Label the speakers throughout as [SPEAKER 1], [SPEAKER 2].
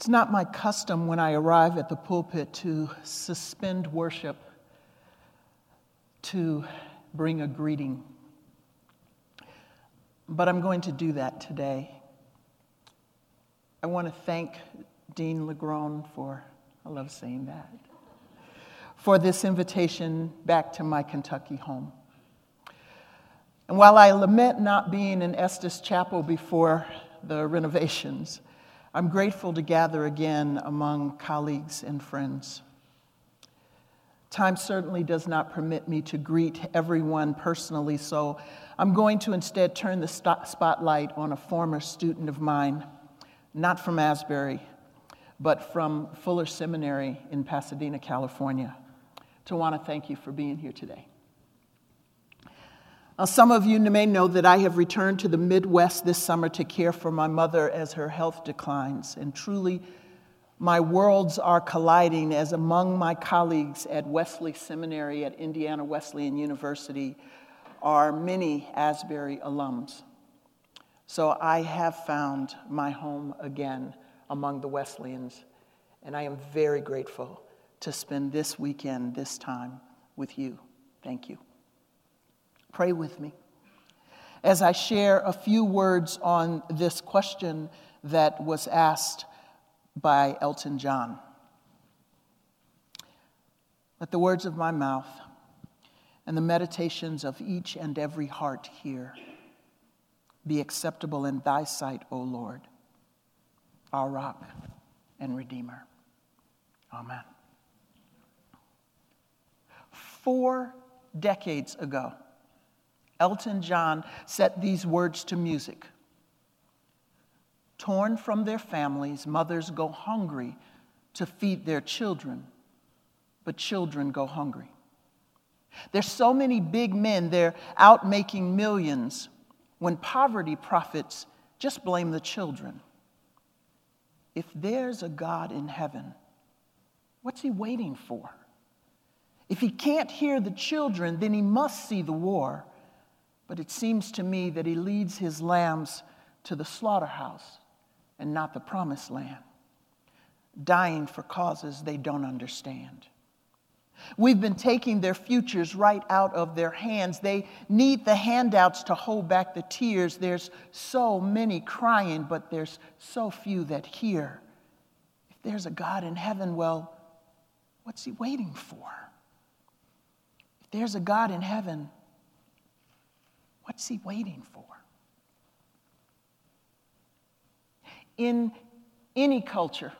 [SPEAKER 1] It's not my custom when I arrive at the pulpit to suspend worship, to bring a greeting. But I'm going to do that today. I want to thank Dean Legron for, I love saying that, for this invitation back to my Kentucky home. And while I lament not being in Estes Chapel before the renovations, I'm grateful to gather again among colleagues and friends. Time certainly does not permit me to greet everyone personally, so I'm going to instead turn the spotlight on a former student of mine, not from Asbury, but from Fuller Seminary in Pasadena, California. To want to thank you for being here today. Some of you may know that I have returned to the Midwest this summer to care for my mother as her health declines. And truly, my worlds are colliding as among my colleagues at Wesley Seminary at Indiana Wesleyan University are many Asbury alums. So I have found my home again among the Wesleyans, and I am very grateful to spend this weekend, this time with you. Thank you. Pray with me as I share a few words on this question that was asked by Elton John. Let the words of my mouth and the meditations of each and every heart here be acceptable in thy sight, O Lord, our rock and redeemer. Amen. Four decades ago, Elton John set these words to music Torn from their families, mothers go hungry to feed their children, but children go hungry. There's so many big men, they're out making millions when poverty profits just blame the children. If there's a God in heaven, what's he waiting for? If he can't hear the children, then he must see the war. But it seems to me that he leads his lambs to the slaughterhouse and not the promised land, dying for causes they don't understand. We've been taking their futures right out of their hands. They need the handouts to hold back the tears. There's so many crying, but there's so few that hear. If there's a God in heaven, well, what's he waiting for? If there's a God in heaven, What's he waiting for? In any culture,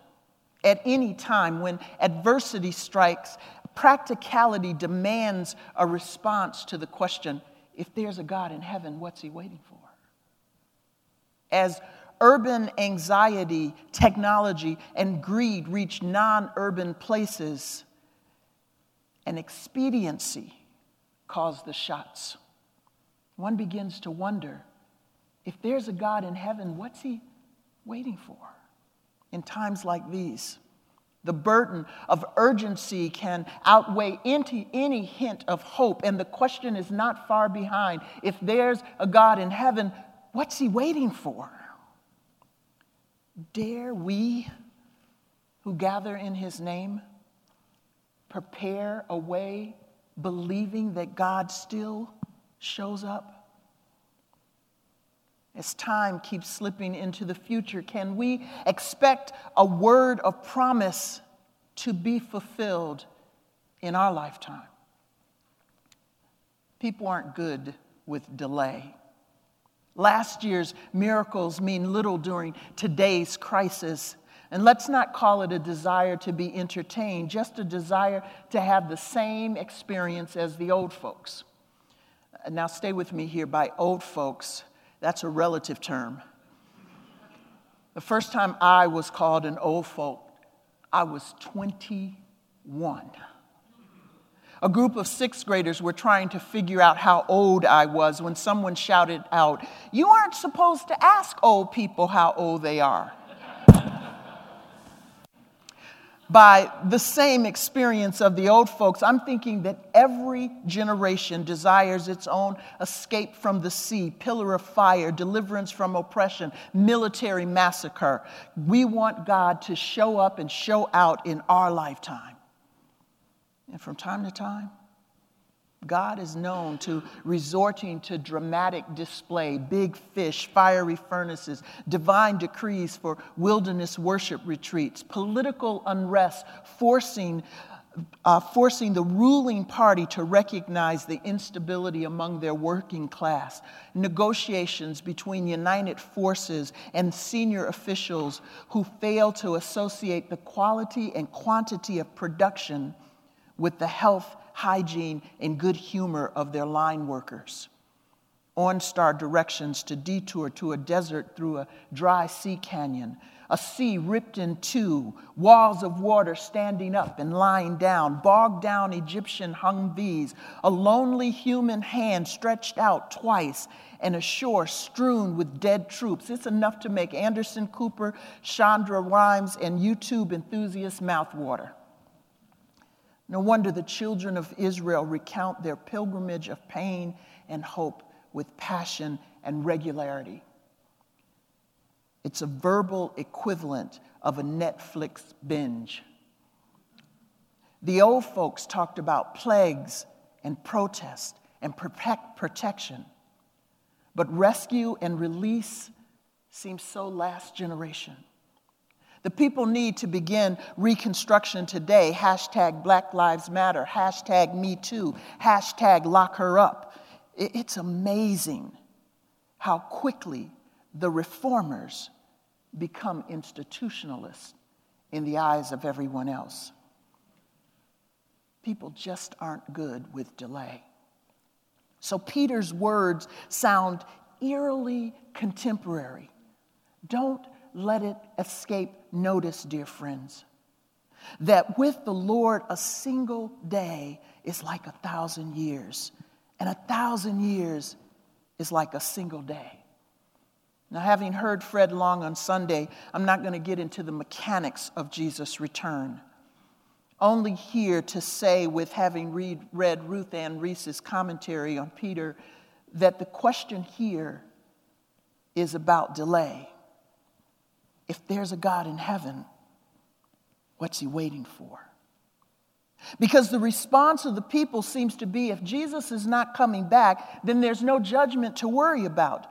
[SPEAKER 1] at any time, when adversity strikes, practicality demands a response to the question if there's a God in heaven, what's he waiting for? As urban anxiety, technology, and greed reach non urban places, and expediency cause the shots one begins to wonder if there's a God in heaven, what's he waiting for in times like these? The burden of urgency can outweigh any, any hint of hope, and the question is not far behind. If there's a God in heaven, what's he waiting for? Dare we who gather in his name prepare a way believing that God still shows up? As time keeps slipping into the future, can we expect a word of promise to be fulfilled in our lifetime? People aren't good with delay. Last year's miracles mean little during today's crisis. And let's not call it a desire to be entertained, just a desire to have the same experience as the old folks. Now, stay with me here. By old folks, that's a relative term. The first time I was called an old folk, I was 21. A group of sixth graders were trying to figure out how old I was when someone shouted out, You aren't supposed to ask old people how old they are. By the same experience of the old folks, I'm thinking that every generation desires its own escape from the sea, pillar of fire, deliverance from oppression, military massacre. We want God to show up and show out in our lifetime. And from time to time, God is known to resorting to dramatic display, big fish, fiery furnaces, divine decrees for wilderness worship retreats, political unrest, forcing, uh, forcing the ruling party to recognize the instability among their working class, negotiations between united forces and senior officials who fail to associate the quality and quantity of production with the health hygiene, and good humor of their line workers. OnStar directions to detour to a desert through a dry sea canyon, a sea ripped in two, walls of water standing up and lying down, bogged down Egyptian Humvees, a lonely human hand stretched out twice, and a shore strewn with dead troops. It's enough to make Anderson Cooper, Shonda Rhimes, and YouTube enthusiasts mouthwater. No wonder the children of Israel recount their pilgrimage of pain and hope with passion and regularity. It's a verbal equivalent of a Netflix binge. The old folks talked about plagues and protest and protection, but rescue and release seems so last generation. The people need to begin reconstruction today. Hashtag Black Lives Matter, hashtag Me Too, hashtag Lock Her Up. It's amazing how quickly the reformers become institutionalists in the eyes of everyone else. People just aren't good with delay. So Peter's words sound eerily contemporary. Don't let it escape notice, dear friends, that with the Lord, a single day is like a thousand years, and a thousand years is like a single day. Now, having heard Fred Long on Sunday, I'm not going to get into the mechanics of Jesus' return. Only here to say, with having read, read Ruth Ann Reese's commentary on Peter, that the question here is about delay if there's a God in heaven, what's he waiting for? Because the response of the people seems to be if Jesus is not coming back, then there's no judgment to worry about.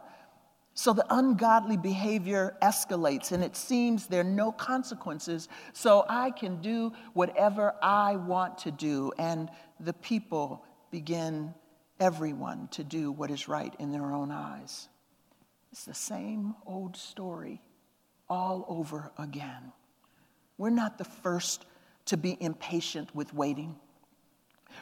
[SPEAKER 1] So the ungodly behavior escalates, and it seems there are no consequences, so I can do whatever I want to do. And the people begin, everyone, to do what is right in their own eyes. It's the same old story all over again. We're not the first to be impatient with waiting.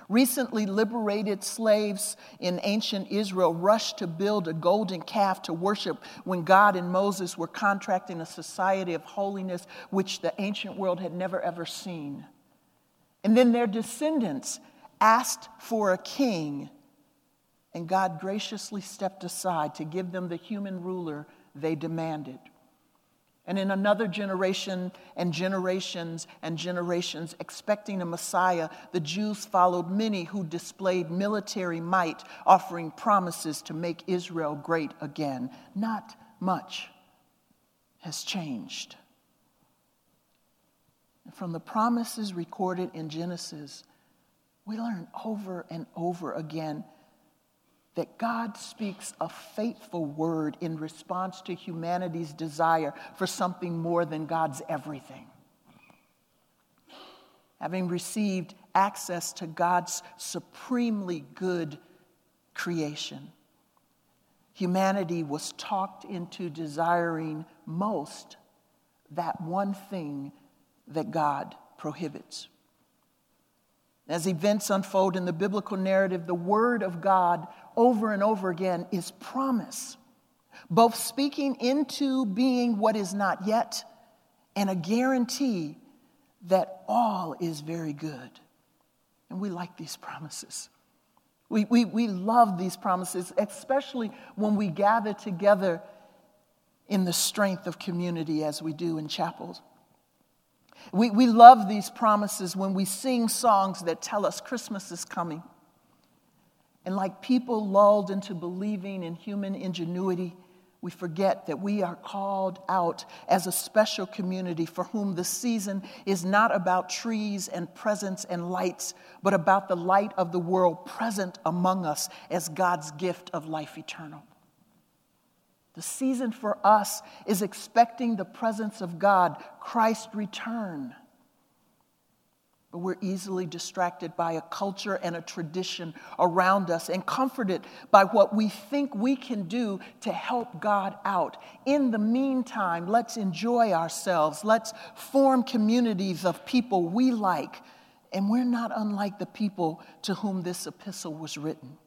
[SPEAKER 1] Recently liberated slaves in ancient Israel rushed to build a golden calf to worship when God and Moses were contracting a society of holiness which the ancient world had never ever seen. And then their descendants asked for a king, and God graciously stepped aside to give them the human ruler they demanded. And in another generation and generations and generations, expecting a Messiah, the Jews followed many who displayed military might, offering promises to make Israel great again. Not much has changed. from the promises recorded in Genesis, we learn over and over again that God speaks a faithful word in response to humanity's desire for something more than God's everything. Having received access to God's supremely good creation, humanity was talked into desiring most that one thing that God prohibits. As events unfold in the biblical narrative, the Word of God over and over again is promise, both speaking into being what is not yet and a guarantee that all is very good. And we like these promises. We, we, we love these promises, especially when we gather together in the strength of community as we do in chapels. We, we love these promises when we sing songs that tell us Christmas is coming. And like people lulled into believing in human ingenuity, we forget that we are called out as a special community for whom the season is not about trees and presents and lights, but about the light of the world present among us as God's gift of life eternal. The season for us is expecting the presence of God, Christ's return but we're easily distracted by a culture and a tradition around us and comforted by what we think we can do to help God out. In the meantime, let's enjoy ourselves. Let's form communities of people we like. And we're not unlike the people to whom this epistle was written.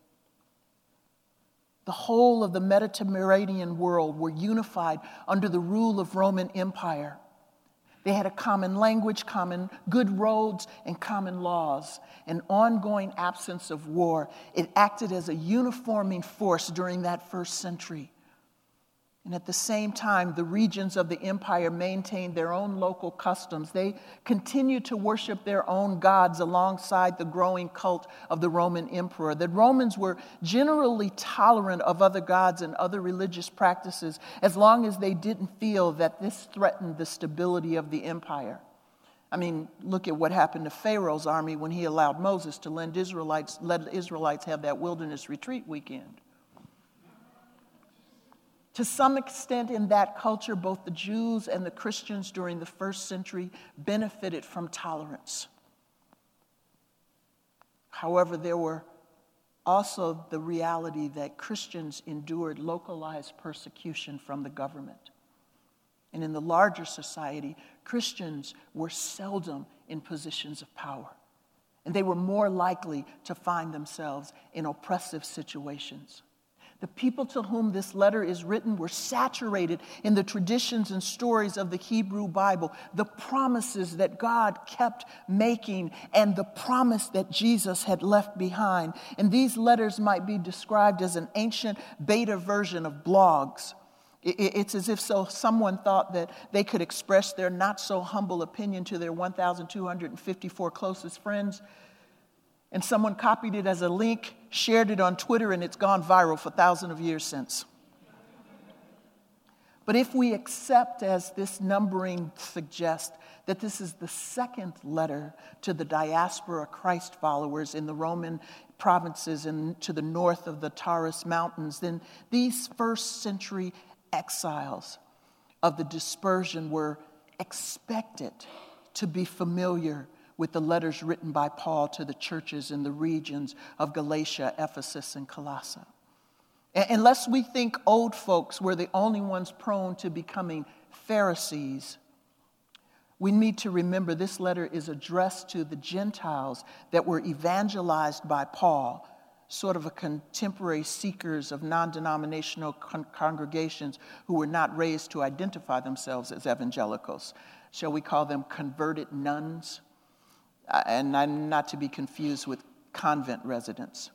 [SPEAKER 1] The whole of the Mediterranean world were unified under the rule of Roman Empire. They had a common language, common good roads, and common laws. An ongoing absence of war. It acted as a uniforming force during that first century. And at the same time, the regions of the empire maintained their own local customs. They continued to worship their own gods alongside the growing cult of the Roman emperor. The Romans were generally tolerant of other gods and other religious practices as long as they didn't feel that this threatened the stability of the empire. I mean, look at what happened to Pharaoh's army when he allowed Moses to let Israelites, let Israelites have that wilderness retreat weekend. To some extent, in that culture, both the Jews and the Christians during the first century benefited from tolerance. However, there were also the reality that Christians endured localized persecution from the government. And in the larger society, Christians were seldom in positions of power. And they were more likely to find themselves in oppressive situations. The people to whom this letter is written were saturated in the traditions and stories of the Hebrew Bible, the promises that God kept making, and the promise that Jesus had left behind. And these letters might be described as an ancient beta version of blogs. It's as if so someone thought that they could express their not so humble opinion to their 1,254 closest friends and someone copied it as a link, shared it on Twitter, and it's gone viral for thousands of years since. But if we accept, as this numbering suggests, that this is the second letter to the diaspora Christ followers in the Roman provinces and to the north of the Taurus Mountains, then these first century exiles of the dispersion were expected to be familiar with the letters written by Paul to the churches in the regions of Galatia, Ephesus, and Colossae. Unless we think old folks were the only ones prone to becoming Pharisees, we need to remember this letter is addressed to the Gentiles that were evangelized by Paul, sort of a contemporary seekers of non denominational con- congregations who were not raised to identify themselves as evangelicals. Shall we call them converted nones? And not to be confused with convent residents.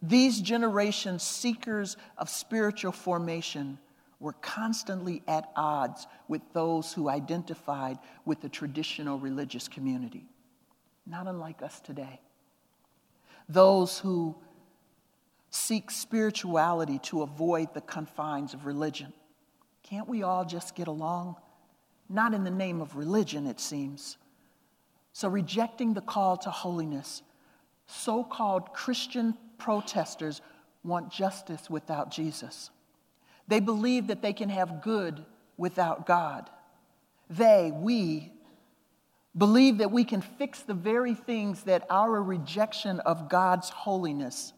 [SPEAKER 1] These generations, seekers of spiritual formation, were constantly at odds with those who identified with the traditional religious community, not unlike us today. Those who seek spirituality to avoid the confines of religion. Can't we all just get along? Not in the name of religion, it seems so, rejecting the call to holiness, so called Christian protesters want justice without Jesus. They believe that they can have good without God. They, we, believe that we can fix the very things that our rejection of God's holiness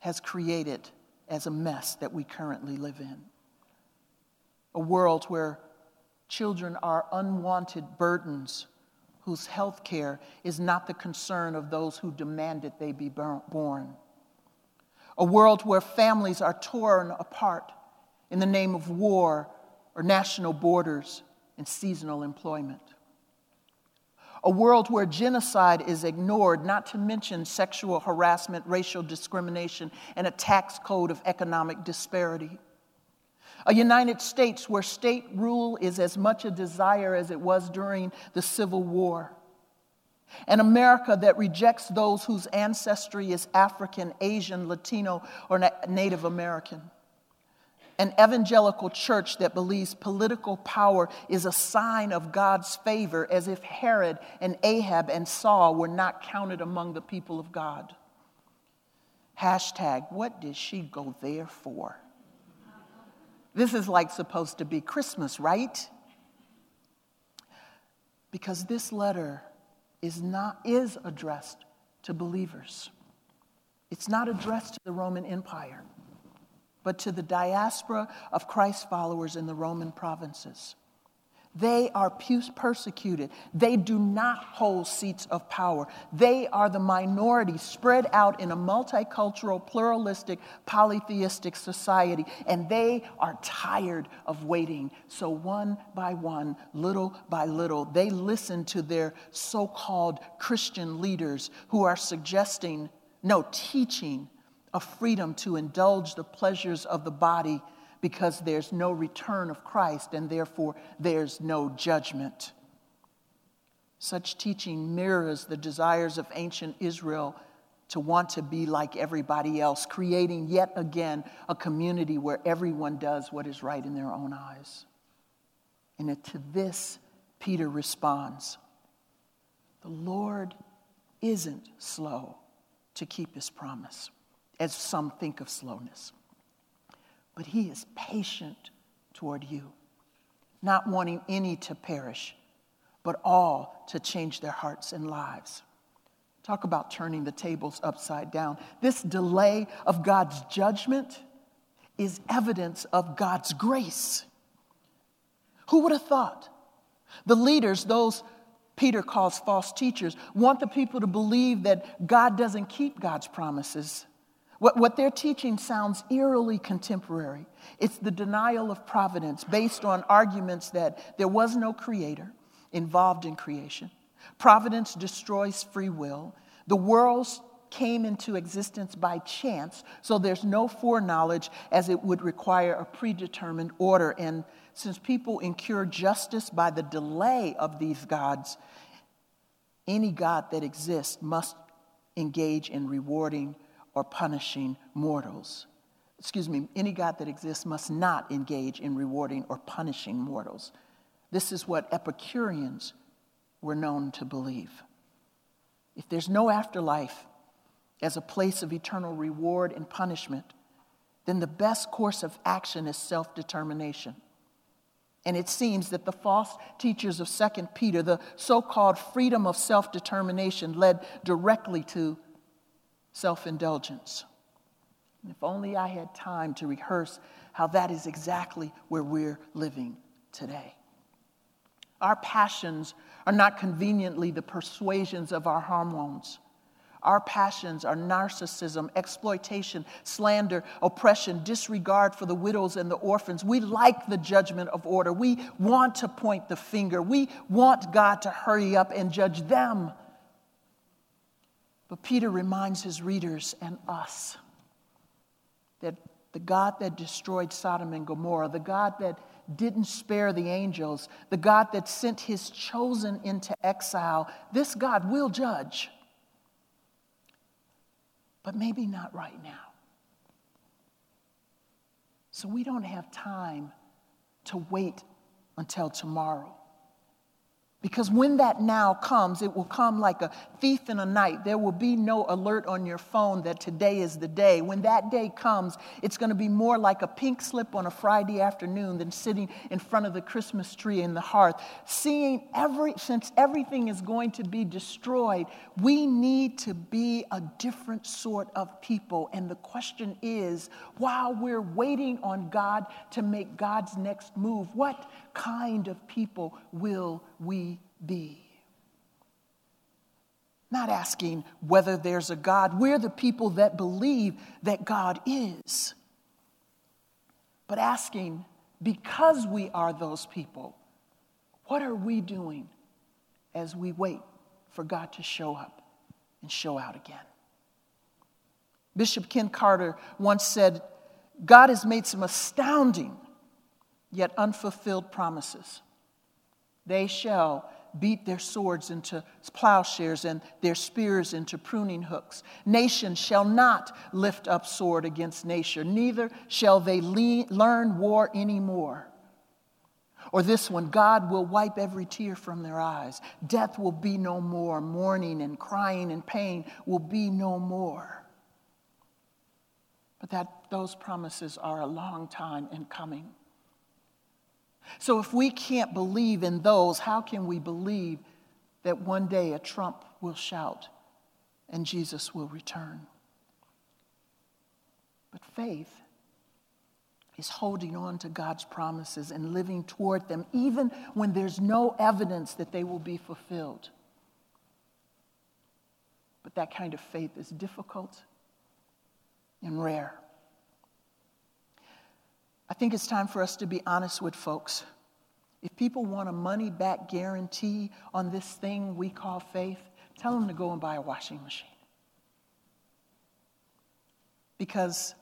[SPEAKER 1] has created as a mess that we currently live in. A world where children are unwanted burdens whose health care is not the concern of those who demand demanded they be born. A world where families are torn apart in the name of war or national borders and seasonal employment. A world where genocide is ignored, not to mention sexual harassment, racial discrimination, and a tax code of economic disparity A United States where state rule is as much a desire as it was during the Civil War. An America that rejects those whose ancestry is African, Asian, Latino, or Native American. An evangelical church that believes political power is a sign of God's favor, as if Herod and Ahab and Saul were not counted among the people of God. Hashtag, what did she go there for? This is like supposed to be Christmas, right? Because this letter is not is addressed to believers. It's not addressed to the Roman Empire, but to the diaspora of Christ followers in the Roman provinces. They are persecuted. They do not hold seats of power. They are the minority spread out in a multicultural, pluralistic, polytheistic society, and they are tired of waiting. So, one by one, little by little, they listen to their so called Christian leaders who are suggesting, no, teaching, a freedom to indulge the pleasures of the body because there's no return of Christ and therefore there's no judgment. Such teaching mirrors the desires of ancient Israel to want to be like everybody else, creating yet again a community where everyone does what is right in their own eyes. And to this, Peter responds The Lord isn't slow to keep his promise, as some think of slowness but he is patient toward you, not wanting any to perish, but all to change their hearts and lives. Talk about turning the tables upside down. This delay of God's judgment is evidence of God's grace. Who would have thought? The leaders, those Peter calls false teachers, want the people to believe that God doesn't keep God's promises what, what they're teaching sounds eerily contemporary. It's the denial of providence based on arguments that there was no creator involved in creation. Providence destroys free will. The worlds came into existence by chance, so there's no foreknowledge as it would require a predetermined order. And since people incur justice by the delay of these gods, any God that exists must engage in rewarding or punishing mortals. Excuse me, any God that exists must not engage in rewarding or punishing mortals. This is what Epicureans were known to believe. If there's no afterlife as a place of eternal reward and punishment, then the best course of action is self determination. And it seems that the false teachers of 2 Peter, the so called freedom of self determination, led directly to self indulgence. If only I had time to rehearse how that is exactly where we're living today. Our passions are not conveniently the persuasions of our hormones. Our passions are narcissism, exploitation, slander, oppression, disregard for the widows and the orphans. We like the judgment of order. We want to point the finger. We want God to hurry up and judge them but Peter reminds his readers and us that the God that destroyed Sodom and Gomorrah, the God that didn't spare the angels, the God that sent his chosen into exile, this God will judge. But maybe not right now. So we don't have time to wait until tomorrow. Because when that now comes, it will come like a thief in a night. There will be no alert on your phone that today is the day. When that day comes, it's going to be more like a pink slip on a Friday afternoon than sitting in front of the Christmas tree in the hearth. Seeing every, since everything is going to be destroyed, we need to be a different sort of people. And the question is while we're waiting on God to make God's next move, what kind of people will we be? Not asking whether there's a God. We're the people that believe that God is. But asking, because we are those people, what are we doing as we wait for God to show up and show out again? Bishop Ken Carter once said, God has made some astounding yet unfulfilled promises. They shall beat their swords into plowshares and their spears into pruning hooks. Nation shall not lift up sword against nation, neither shall they le- learn war anymore. Or this one God will wipe every tear from their eyes. Death will be no more. Mourning and crying and pain will be no more. But that, those promises are a long time in coming. So if we can't believe in those, how can we believe that one day a trump will shout and Jesus will return? But faith is holding on to God's promises and living toward them, even when there's no evidence that they will be fulfilled. But that kind of faith is difficult and rare. I think it's time for us to be honest with folks. If people want a money back guarantee on this thing we call faith, tell them to go and buy a washing machine. Because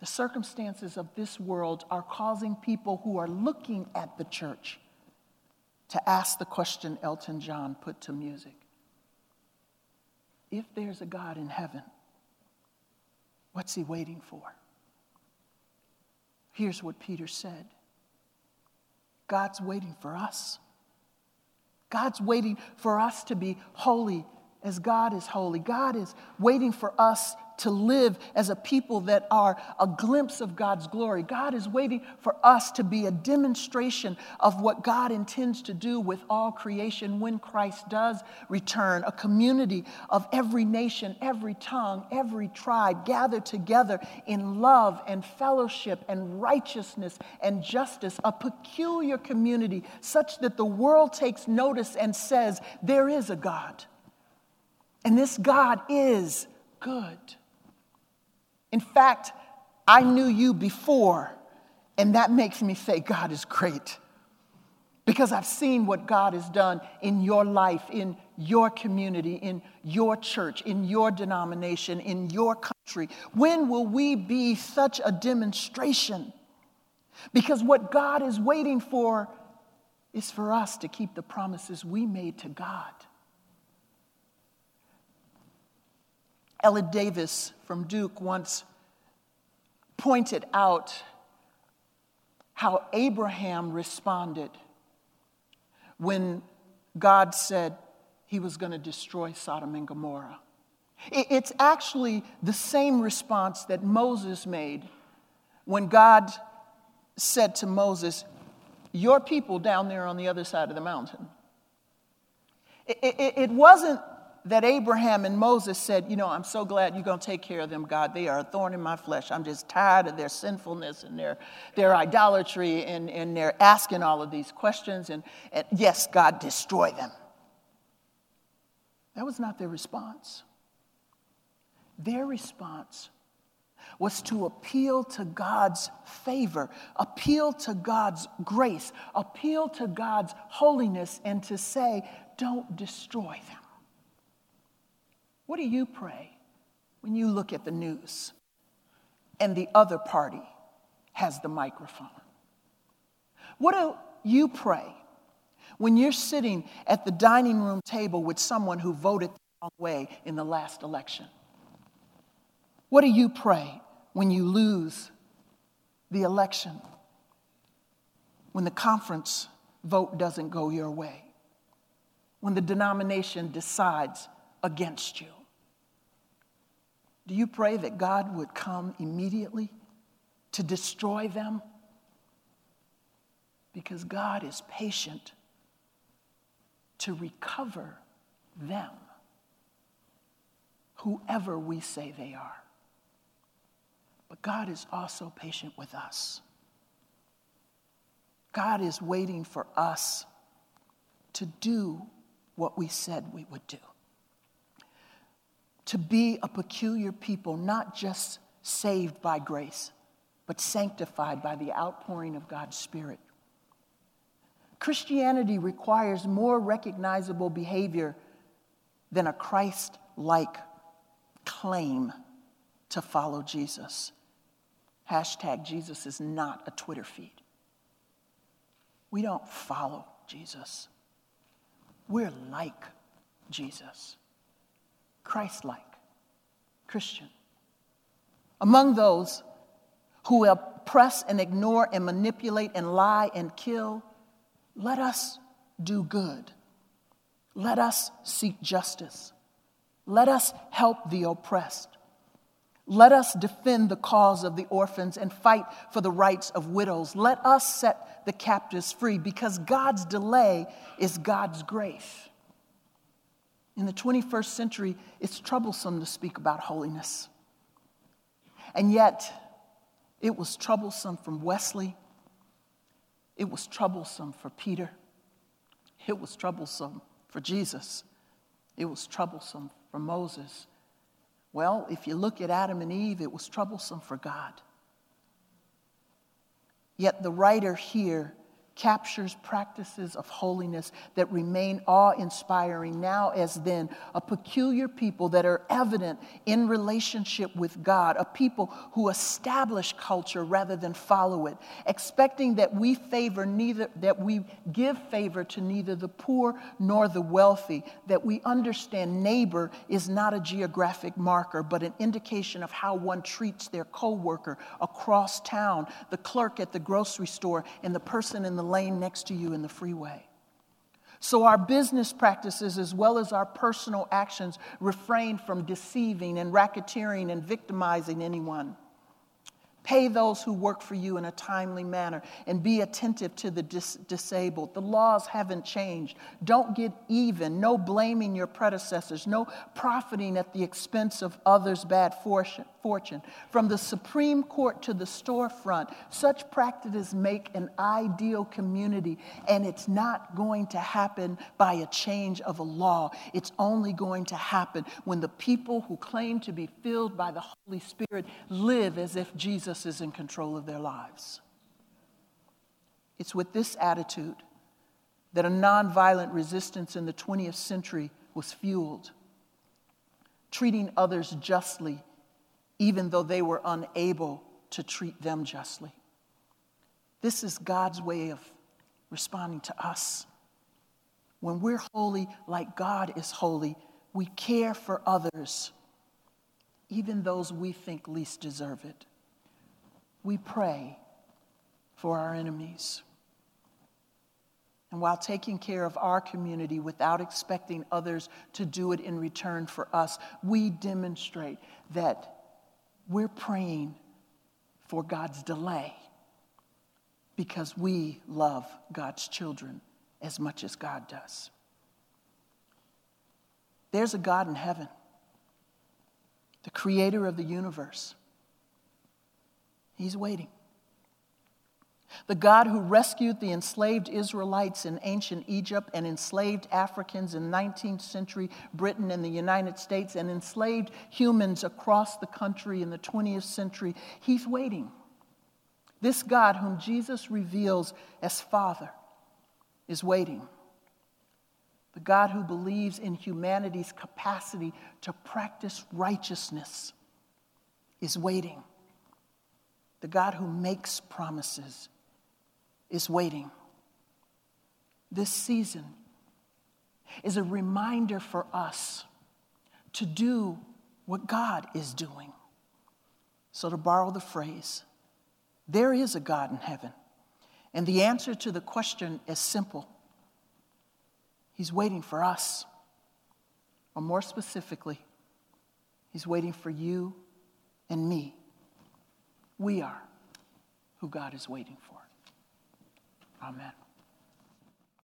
[SPEAKER 1] the circumstances of this world are causing people who are looking at the church to ask the question Elton John put to music If there's a God in heaven, what's he waiting for? Here's what Peter said God's waiting for us. God's waiting for us to be holy as God is holy. God is waiting for us to live as a people that are a glimpse of God's glory. God is waiting for us to be a demonstration of what God intends to do with all creation when Christ does return. A community of every nation, every tongue, every tribe gathered together in love and fellowship and righteousness and justice. A peculiar community such that the world takes notice and says, There is a God. And this God is good. In fact, I knew you before, and that makes me say God is great. Because I've seen what God has done in your life, in your community, in your church, in your denomination, in your country. When will we be such a demonstration? Because what God is waiting for is for us to keep the promises we made to God. Ellen Davis from Duke once pointed out how Abraham responded when God said he was going to destroy Sodom and Gomorrah. It's actually the same response that Moses made when God said to Moses, Your people down there on the other side of the mountain. It, wasn't that Abraham and Moses said, You know, I'm so glad you're going to take care of them, God. They are a thorn in my flesh. I'm just tired of their sinfulness and their, their idolatry and, and they're asking all of these questions. And, and yes, God, destroy them. That was not their response. Their response was to appeal to God's favor, appeal to God's grace, appeal to God's holiness, and to say, Don't destroy them. What do you pray when you look at the news and the other party has the microphone? What do you pray when you're sitting at the dining room table with someone who voted the wrong way in the last election? What do you pray when you lose the election? When the conference vote doesn't go your way? When the denomination decides against you? Do you pray that God would come immediately to destroy them? Because God is patient to recover them, whoever we say they are. But God is also patient with us. God is waiting for us to do what we said we would do to be a peculiar people, not just saved by grace, but sanctified by the outpouring of God's Spirit. Christianity requires more recognizable behavior than a Christ like claim to follow Jesus. Hashtag Jesus is not a Twitter feed. We don't follow Jesus. We're like Jesus, Christ like, Christian. Among those who oppress and ignore and manipulate and lie and kill, let us do good. Let us seek justice. Let us help the oppressed. Let us defend the cause of the orphans and fight for the rights of widows. Let us set the captives free because God's delay is God's grace. In the 21st century, it's troublesome to speak about holiness. And yet, it was troublesome from Wesley. It was troublesome for Peter. It was troublesome for Jesus. It was troublesome for Moses. Well, if you look at Adam and Eve, it was troublesome for God. Yet the writer here captures practices of holiness that remain awe inspiring now as then, a peculiar people that are evident in relationship with God, a people who establish culture rather than follow it, expecting that we favor neither, that we give favor to neither the poor nor the wealthy, that we understand neighbor is not a geographic marker, but an indication of how one treats their coworker across town, the clerk at the grocery store, and the person in the lane next to you in the freeway. So, our business practices, as well as our personal actions, refrain from deceiving and racketeering and victimizing anyone. Pay those who work for you in a timely manner and be attentive to the dis- disabled. The laws haven't changed. Don't get even. No blaming your predecessors. No profiting at the expense of others' bad fortune. From the Supreme Court to the storefront, such practices make an ideal community, and it's not going to happen by a change of a law. It's only going to happen when the people who claim to be filled by the Holy Spirit live as if Jesus is in control of their lives. It's with this attitude that a nonviolent resistance in the 20th century was fueled, treating others justly, even though they were unable to treat them justly. This is God's way of responding to us. When we're holy like God is holy, we care for others, even those we think least deserve it we pray for our enemies. And while taking care of our community without expecting others to do it in return for us, we demonstrate that we're praying for God's delay because we love God's children as much as God does. There's a God in heaven, the creator of the universe He's waiting. The God who rescued the enslaved Israelites in ancient Egypt and enslaved Africans in 19th century Britain and the United States and enslaved humans across the country in the 20th century, he's waiting. This God, whom Jesus reveals as Father, is waiting. The God who believes in humanity's capacity to practice righteousness is waiting. The God who makes promises is waiting. This season is a reminder for us to do what God is doing. So, to borrow the phrase, there is a God in heaven. And the answer to the question is simple He's waiting for us. Or more specifically, He's waiting for you and me we are who God is waiting for. Amen.